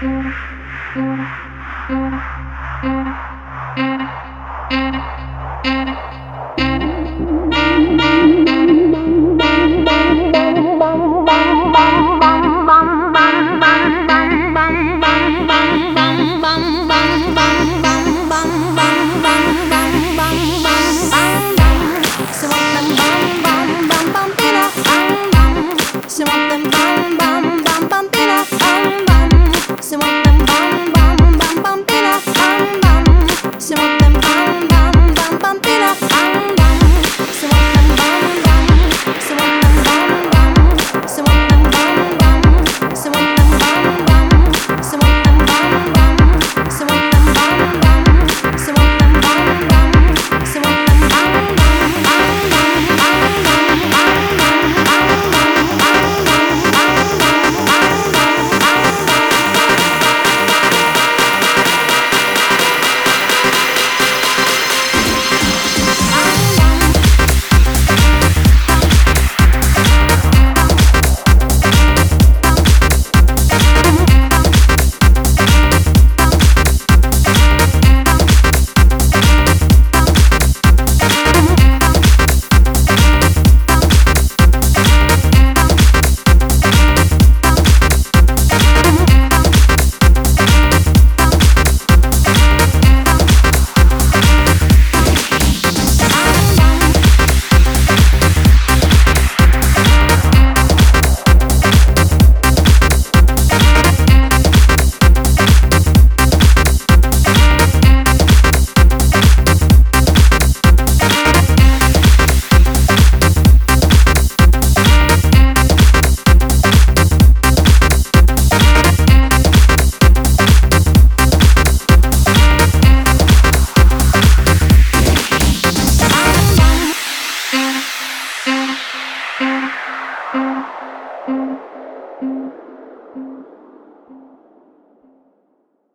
Thank you.